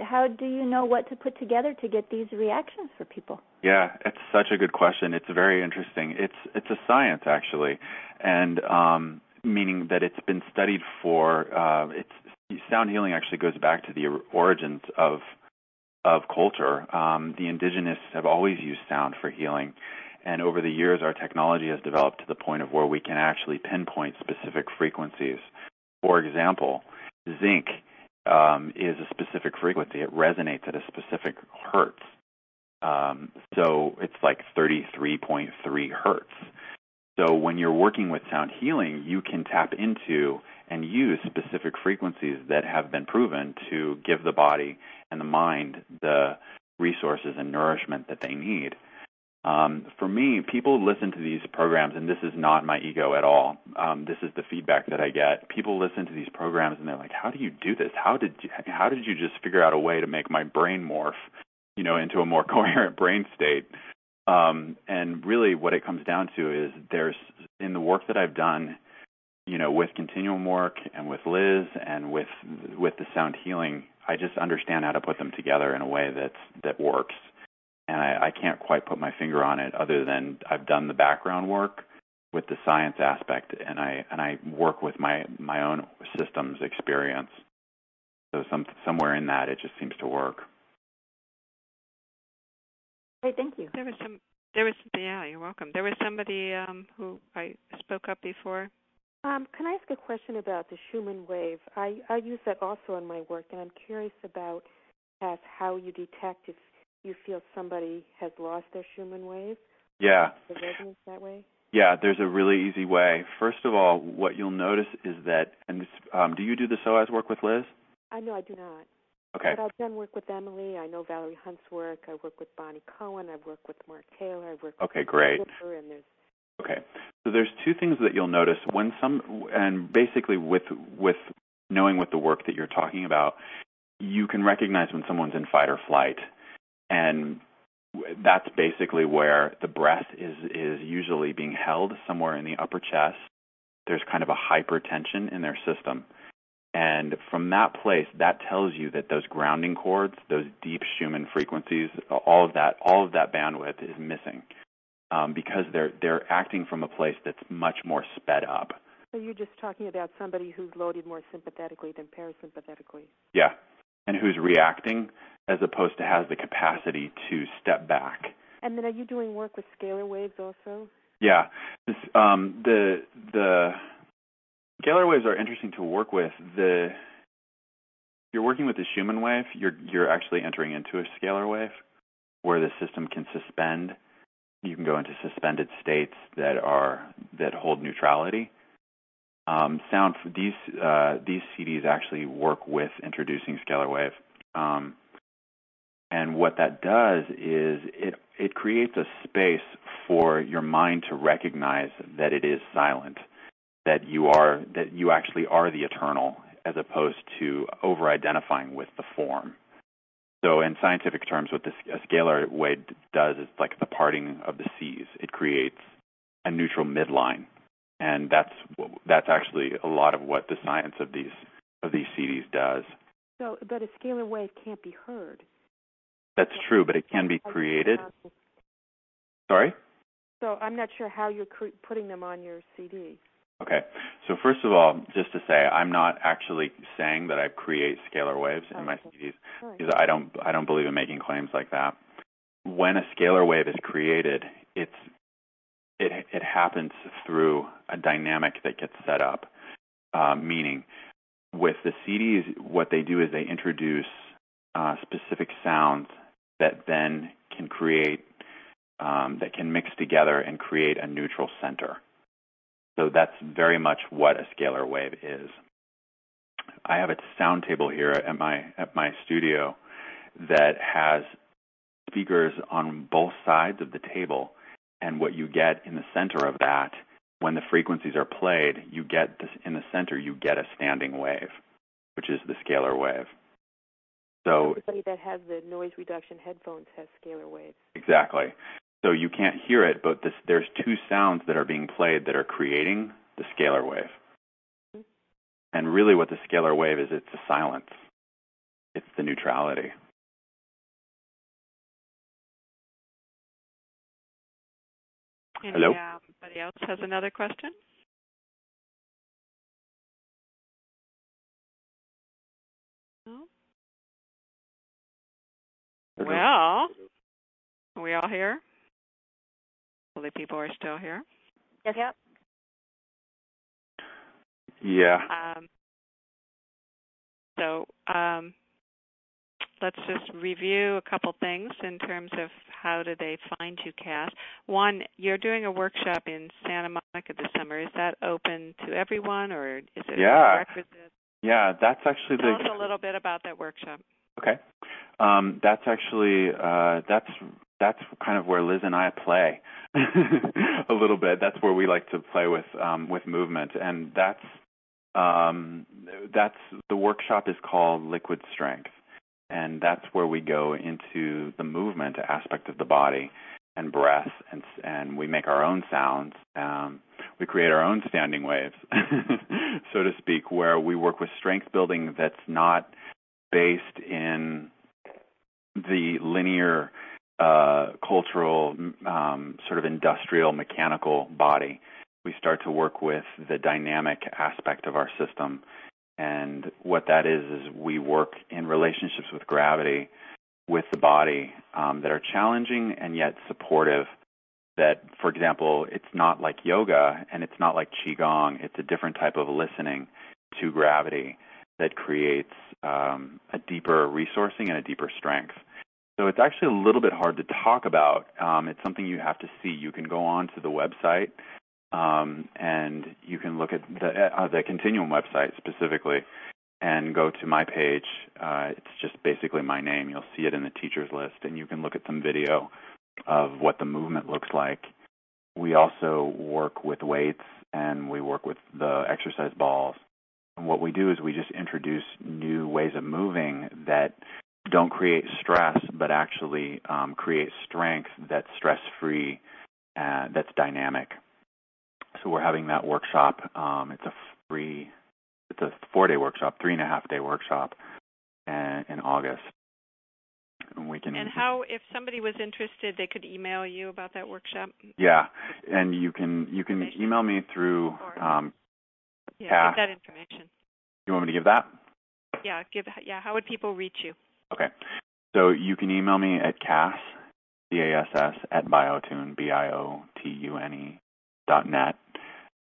how do you know what to put together to get these reactions for people? Yeah, it's such a good question. It's very interesting. It's it's a science actually, and um, meaning that it's been studied for. Uh, it's sound healing actually goes back to the origins of of culture. Um, the indigenous have always used sound for healing, and over the years, our technology has developed to the point of where we can actually pinpoint specific frequencies. For example, zinc um, is a specific frequency. It resonates at a specific hertz. Um, so it's like 33.3 hertz. So when you're working with sound healing, you can tap into and use specific frequencies that have been proven to give the body and the mind the resources and nourishment that they need. Um, for me, people listen to these programs, and this is not my ego at all. Um, this is the feedback that I get. People listen to these programs, and they're like, "How do you do this? How did you, how did you just figure out a way to make my brain morph, you know, into a more coherent brain state?" Um, and really, what it comes down to is there's in the work that I've done, you know, with continuum work and with Liz and with with the sound healing, I just understand how to put them together in a way that's that works and I, I can't quite put my finger on it other than I've done the background work with the science aspect and I and I work with my my own systems experience. So some somewhere in that it just seems to work. Great, thank you. There was some there was yeah, you're welcome. There was somebody um who I spoke up before. Um, can I ask a question about the Schumann wave? I, I use that also in my work, and I'm curious about as how you detect if you feel somebody has lost their Schumann wave? Yeah. The resonance that way? Yeah, there's a really easy way. First of all, what you'll notice is that, and this, um, do you do the psoas work with Liz? I know I do not. Okay. But I've done work with Emilie. I know Valerie Hunt's work. I work with Bonnie Cohen. I've worked with Mark Taylor. I've worked okay, with great. Zipper, and there's Okay. So there's two things that you'll notice when some, and basically with with knowing what the work that you're talking about, you can recognize when someone's in fight or flight and that's basically where the breath is is usually being held somewhere in the upper chest. There's kind of a hypertension in their system. And from that place, that tells you that those grounding chords, those deep Schumann frequencies, all of that, all of that bandwidth is missing um, because they're they're acting from a place that's much more sped up. So you're just talking about somebody who's loaded more sympathetically than parasympathetically. Yeah, and who's reacting as opposed to has the capacity to step back. And then, are you doing work with scalar waves also? Yeah, this, um, the the scalar waves are interesting to work with. The you're working with the Schumann wave, you're you're actually entering into a scalar wave. where the system can suspend. You can go into suspended states that are that hold neutrality. Um, sound these uh, these CDs actually work with introducing scalar wave, um, and what that does is it it creates a space for your mind to recognize that it is silent, that you are that you actually are the eternal, as opposed to over identifying with the form. So, in scientific terms, what this a scalar wave does is like the parting of the seas. It creates a neutral midline, and that's that's actually a lot of what the science of these of these CDs does. So, but a scalar wave can't be heard. That's true, but it can be created. Sorry. So I'm not sure how you're cre- putting them on your CD. Okay. So first of all, just to say, I'm not actually saying that I create scalar waves in my CDs because I don't I don't believe in making claims like that. When a scalar wave is created, it's it it happens through a dynamic that gets set up. Uh, meaning, with the CDs, what they do is they introduce uh, specific sounds that then can create um, that can mix together and create a neutral center. So that's very much what a scalar wave is. I have a sound table here at my at my studio that has speakers on both sides of the table, and what you get in the center of that, when the frequencies are played, you get this in the center. You get a standing wave, which is the scalar wave. So everybody that has the noise reduction headphones has scalar waves. Exactly. So you can't hear it, but this, there's two sounds that are being played that are creating the scalar wave. Mm-hmm. And really, what the scalar wave is, it's a silence. It's the neutrality. Hello. Anybody else has another question? No. Well, are we all here? Hopefully people are still here. Yes. Yep. Yeah. Um, so um, let's just review a couple things in terms of how do they find you, Cass. One, you're doing a workshop in Santa Monica this summer. Is that open to everyone, or is it yeah. requisite? Yeah, that's actually Tell the. us a little bit about that workshop. Okay, um, that's actually uh, that's that's kind of where Liz and I play a little bit. That's where we like to play with um, with movement, and that's um, that's the workshop is called Liquid Strength, and that's where we go into the movement aspect of the body and breath, and and we make our own sounds. Um, we create our own standing waves, so to speak, where we work with strength building that's not based in the linear uh, cultural, um, sort of industrial, mechanical body. We start to work with the dynamic aspect of our system. And what that is, is we work in relationships with gravity, with the body um, that are challenging and yet supportive. That, for example, it's not like yoga and it's not like Qigong. It's a different type of listening to gravity that creates um, a deeper resourcing and a deeper strength. So it's actually a little bit hard to talk about. Um, it's something you have to see. You can go on to the website um, and you can look at the, uh, the Continuum website specifically and go to my page. Uh, it's just basically my name. You'll see it in the teachers list, and you can look at some video of what the movement looks like. We also work with weights and we work with the exercise balls. And what we do is we just introduce new ways of moving that don't create stress, but actually um, create strength that's stress free, uh, that's dynamic. So we're having that workshop. Um, it's a free, it's a four day workshop, three and a half day workshop, in, in August. And we can. And how, if somebody was interested, they could email you about that workshop. Yeah, and you can you can email me through. Um, yeah, give that information. You want me to give that? Yeah, give. Yeah, how would people reach you? Okay. So you can email me at cass, C-A-S-S, at biotune, B-I-O-T-U-N-E dot net.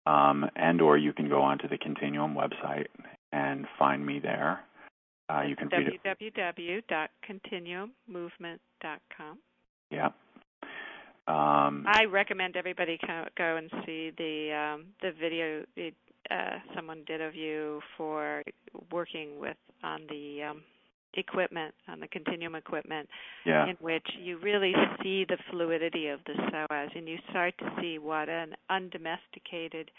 Um, and or you can go onto the Continuum website and find me there. Uh, you can www.continuummovement.com. Yeah. Um, I recommend everybody go and see the um, the video uh, someone did of you for working with on the um, equipment, on the continuum equipment, yeah. in which you really see the fluidity of the psoas and you start to see what an undomesticated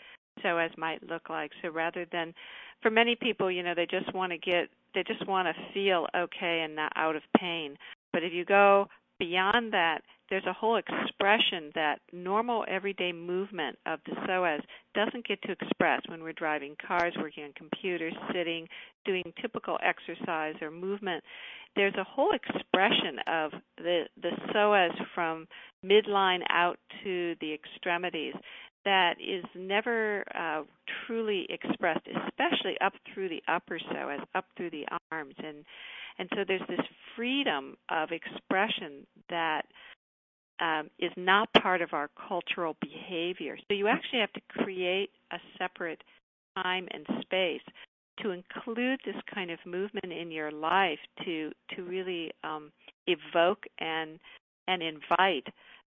psoas might look like. So rather than, for many people, you know, they just want to get, they just want to feel okay and not out of pain. But if you go beyond that, there's a whole expression that normal everyday movement of the psoas doesn't get to express when we're driving cars, working on computers, sitting, doing typical exercise or movement. There's a whole expression of the the psoas from midline out to the extremities that is never uh, truly expressed, especially up through the upper psoas, up through the arms, and and so there's this freedom of expression that um, is not part of our cultural behavior. So you actually have to create a separate time and space to include this kind of movement in your life to to really um, evoke and and invite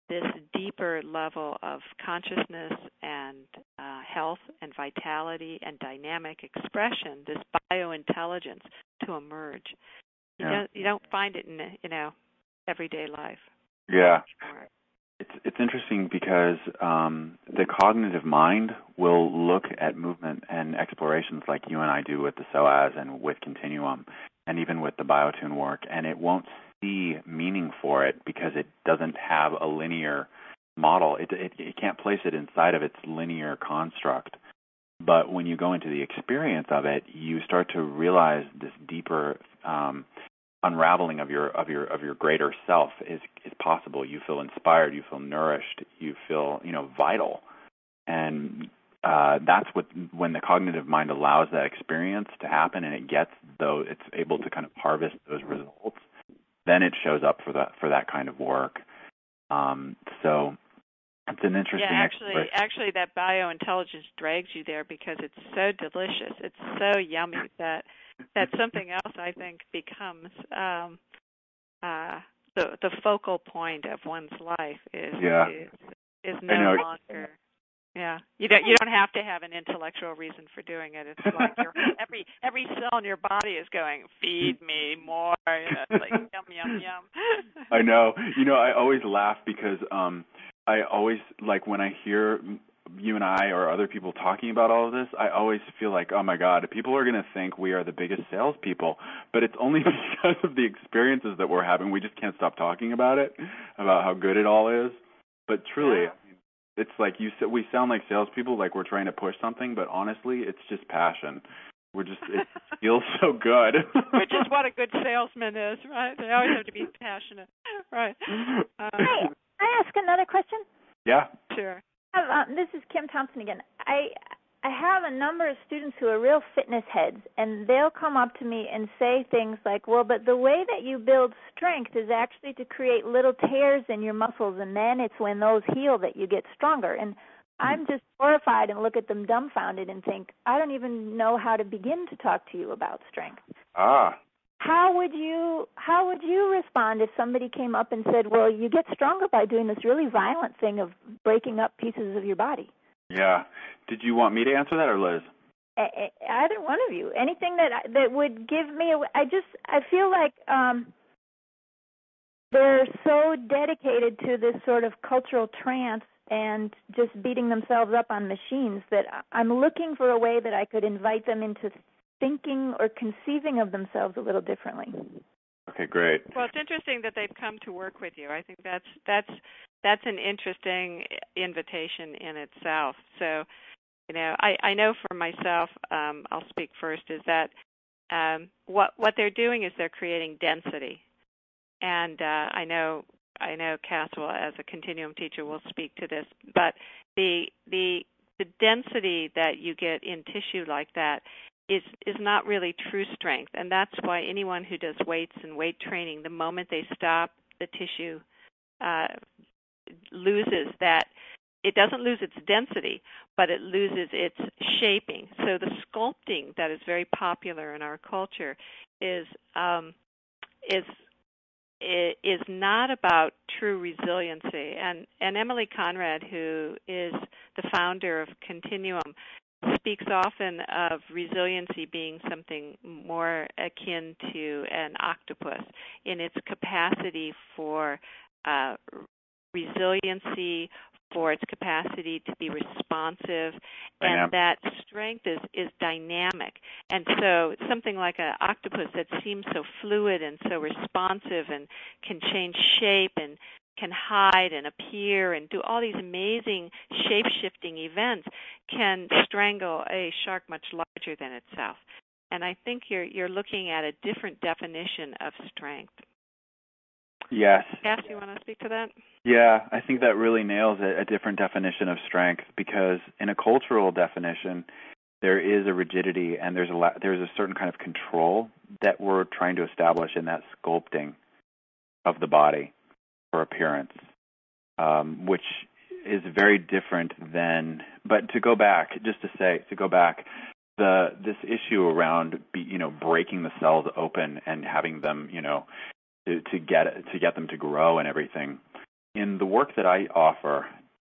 this deeper level of consciousness and uh, health and vitality and dynamic expression, this biointelligence to emerge. You yeah. don't you don't find it in you know everyday life. Yeah. It's it's interesting because um, the cognitive mind will look at movement and explorations like you and I do with the psoas and with Continuum, and even with the biotune work, and it won't see meaning for it because it doesn't have a linear model. It, it it can't place it inside of its linear construct. But when you go into the experience of it, you start to realize this deeper um, unraveling of your of your of your greater self is is possible. You feel inspired, you feel nourished, you feel you know vital, and uh, that's what when the cognitive mind allows that experience to happen and it gets though it's able to kind of harvest those results. Then it shows up for that for that kind of work. Um, so it's an interesting. Yeah, actually, actually, that biointelligence drags you there because it's so delicious. It's so yummy that that something else I think becomes um, uh, the the focal point of one's life is yeah. is, is no longer. Yeah, you don't you don't have to have an intellectual reason for doing it. It's like your every every cell in your body is going, feed me more. You know, it's like yum yum yum. I know. You know, I always laugh because um I always like when I hear you and I or other people talking about all of this, I always feel like, oh my God, people are going to think we are the biggest salespeople. But it's only because of the experiences that we're having. We just can't stop talking about it, about how good it all is. But truly, yeah. It's like you said, we sound like salespeople, like we're trying to push something. But honestly, it's just passion. We're just it feels so good. Which is what a good salesman is, right? They always have to be passionate, right? Uh, hey, I ask another question? Yeah. Sure. Uh, this is Kim Thompson again. I I have a number of students who are real fitness heads, and they'll come up to me and say things like, "Well, but the way that you build strength is actually to create little tears in your muscles, and then it's when those heal that you get stronger." And I'm just horrified and look at them dumbfounded and think, "I don't even know how to begin to talk to you about strength." Ah how would you how would you respond if somebody came up and said, "Well, you get stronger by doing this really violent thing of breaking up pieces of your body"? Yeah. Did you want me to answer that or Liz? Either one of you. Anything that that would give me I just I feel like um they're so dedicated to this sort of cultural trance and just beating themselves up on machines that I'm looking for a way that I could invite them into thinking or conceiving of themselves a little differently. Okay, great. Well, it's interesting that they've come to work with you. I think that's that's that's an interesting invitation in itself. So, you know, I I know for myself, um, I'll speak first, is that um, what what they're doing is they're creating density, and uh, I know I know Caswell as a continuum teacher will speak to this, but the the the density that you get in tissue like that is is not really true strength and that's why anyone who does weights and weight training the moment they stop the tissue uh, loses that it doesn't lose its density but it loses its shaping so the sculpting that is very popular in our culture is um, is is not about true resiliency. And and Emilie Conrad, who is the founder of Continuum, speaks often of resiliency being something more akin to an octopus in its capacity for uh, resiliency, for its capacity to be responsive, and that strength is is dynamic. And so something like an octopus that seems so fluid and so responsive and can change shape and can hide and appear and do all these amazing shape shifting events can strangle a shark much larger than itself. And I think you're you're looking at a different definition of strength. Yes. Cass, you want to speak to that? Yeah, I think that really nails a, a different definition of strength because in a cultural definition, there is a rigidity and there's a there's a certain kind of control that we're trying to establish in that sculpting of the body for appearance, um, which is very different than. But to go back, just to say, to go back, the this issue around be, you know breaking the cells open and having them you know to, to get to get them to grow and everything. In the work that I offer,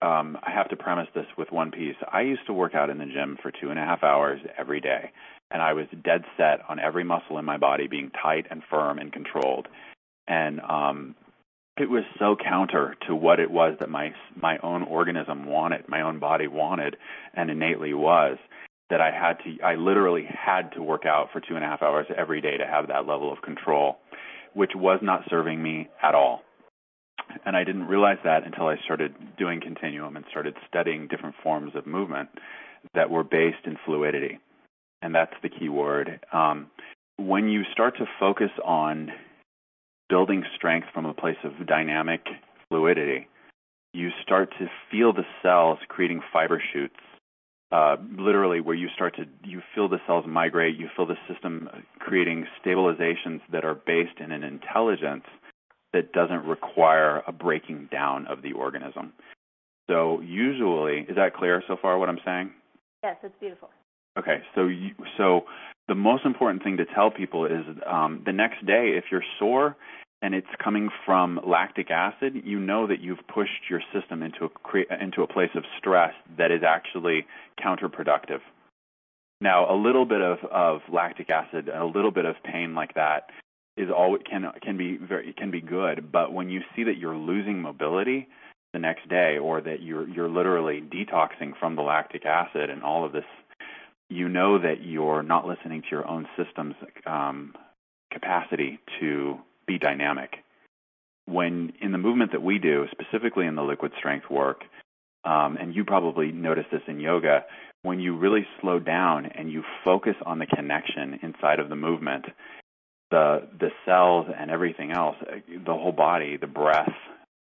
um, I have to premise this with one piece. I used to work out in the gym for two and a half hours every day, and I was dead set on every muscle in my body being tight and firm and controlled. And um, it was so counter to what it was that my my own organism wanted, my own body wanted, and innately was that I had to I literally had to work out for two and a half hours every day to have that level of control, which was not serving me at all. And I didn't realize that until I started doing continuum and started studying different forms of movement that were based in fluidity. And that's the key word. Um, when you start to focus on building strength from a place of dynamic fluidity, you start to feel the cells creating fiber shoots. Uh, literally, where you start to you feel the cells migrate, you feel the system creating stabilizations that are based in an intelligence that doesn't require a breaking down of the organism. So usually, is that clear so far? What I'm saying? Yes, it's beautiful. Okay, so you, so the most important thing to tell people is um, the next day, if you're sore and it's coming from lactic acid, you know that you've pushed your system into a into a place of stress that is actually counterproductive. Now, a little bit of, of lactic acid and a little bit of pain like that is all can can be very can be good, but when you see that you're losing mobility the next day, or that you're you're literally detoxing from the lactic acid and all of this you know that you're not listening to your own system's um, capacity to be dynamic. When in the movement that we do, specifically in the liquid strength work, um, and you probably notice this in yoga, when you really slow down and you focus on the connection inside of the movement, the the cells and everything else, the whole body, the breath,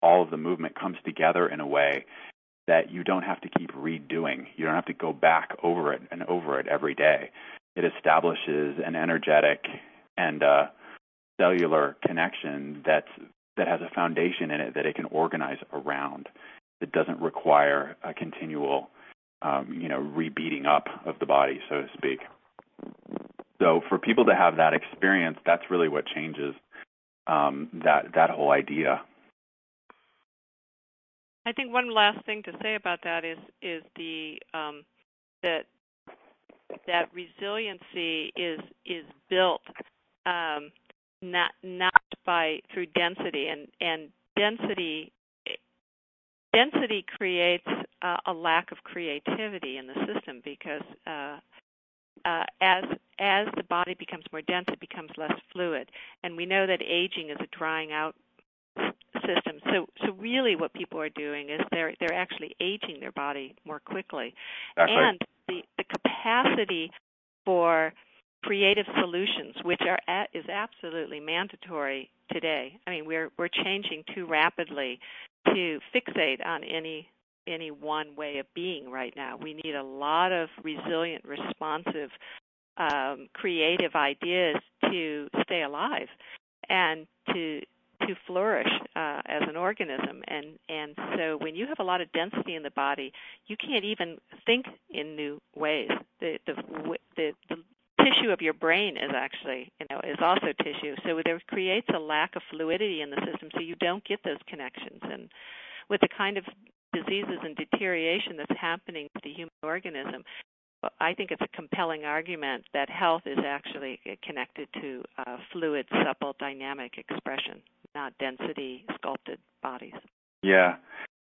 all of the movement comes together in a way that you don't have to keep redoing. You don't have to go back over it and over it every day. It establishes an energetic and uh, cellular connection that's that has a foundation in it that it can organize around. That doesn't require a continual, um, you know, rebeating up of the body, so to speak. So for people to have that experience, that's really what changes um, that that whole idea I think one last thing to say about that is is the um, that that resiliency is is built um, not not by through density. And and density density creates uh, a lack of creativity in the system because uh, uh, as as the body becomes more dense, it becomes less fluid, and we know that aging is a drying out system. So so really what people are doing is they're they're actually aging their body more quickly. And the the capacity for creative solutions which are at, is absolutely mandatory today. I mean we're we're changing too rapidly to fixate on any any one way of being right now. We need a lot of resilient, responsive, um, creative ideas to stay alive and to to flourish uh, as an organism and and so when you have a lot of density in the body you can't even think in new ways the the the, the tissue of your brain is actually, you know, is also tissue. So there creates a lack of fluidity in the system, so you don't get those connections. And with the kind of diseases and deterioration that's happening to the human organism, I think it's a compelling argument that health is actually connected to uh, fluid, supple, dynamic expression, not density, sculpted bodies. Yeah,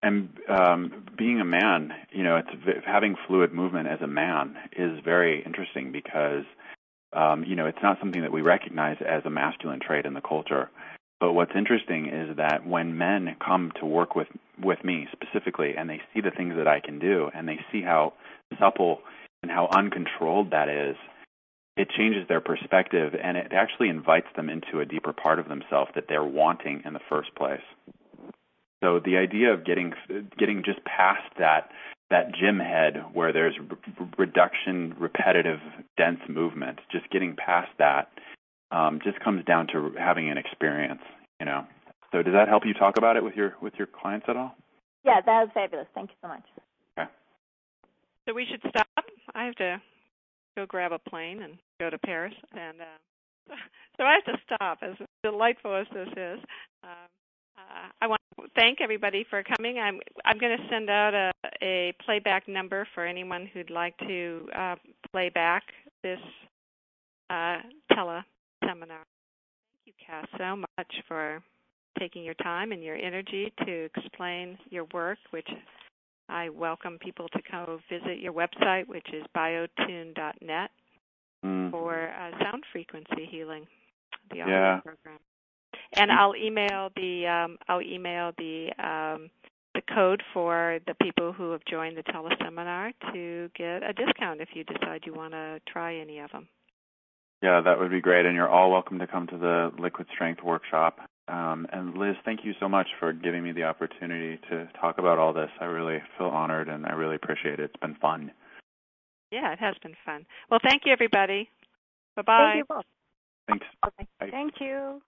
and um, being a man, you know, it's having fluid movement as a man is very interesting because, um, you know, it's not something that we recognize as a masculine trait in the culture. But what's interesting is that when men come to work with with me specifically, and they see the things that I can do, and they see how supple and how uncontrolled that is, it changes their perspective, and it actually invites them into a deeper part of themselves that they're wanting in the first place. So the idea of getting getting just past that that gym head where there's re- reduction, repetitive, dense movement, just getting past that, um, just comes down to having an experience, you know. So does that help you talk about it with your with your clients at all? Yeah, that was fabulous. Thank you so much. Okay. So we should stop. I have to go grab a plane and go to Paris, and uh, so I have to stop. As delightful as this is, um, uh, I want to thank everybody for coming. I'm I'm going to send out a, a playback number for anyone who'd like to uh, play back this uh, tele seminar. Thank you, Cass, so much for taking your time and your energy to explain your work, which I welcome people to go visit your website, which is biotune.net, mm. for uh, sound frequency healing, the audio yeah. program. And I'll email the um, I'll email the um, the code for the people who have joined the teleseminar to get a discount if you decide you want to try any of them. Yeah, that would be great. And you're all welcome to come to the Liquid Strength workshop. Um, and Liz, thank you so much for giving me the opportunity to talk about all this. I really feel honored and I really appreciate it. It's been fun. Yeah, it has been fun. Well, thank you, everybody. Bye bye. Thank you both. Thanks. Okay. Thank you.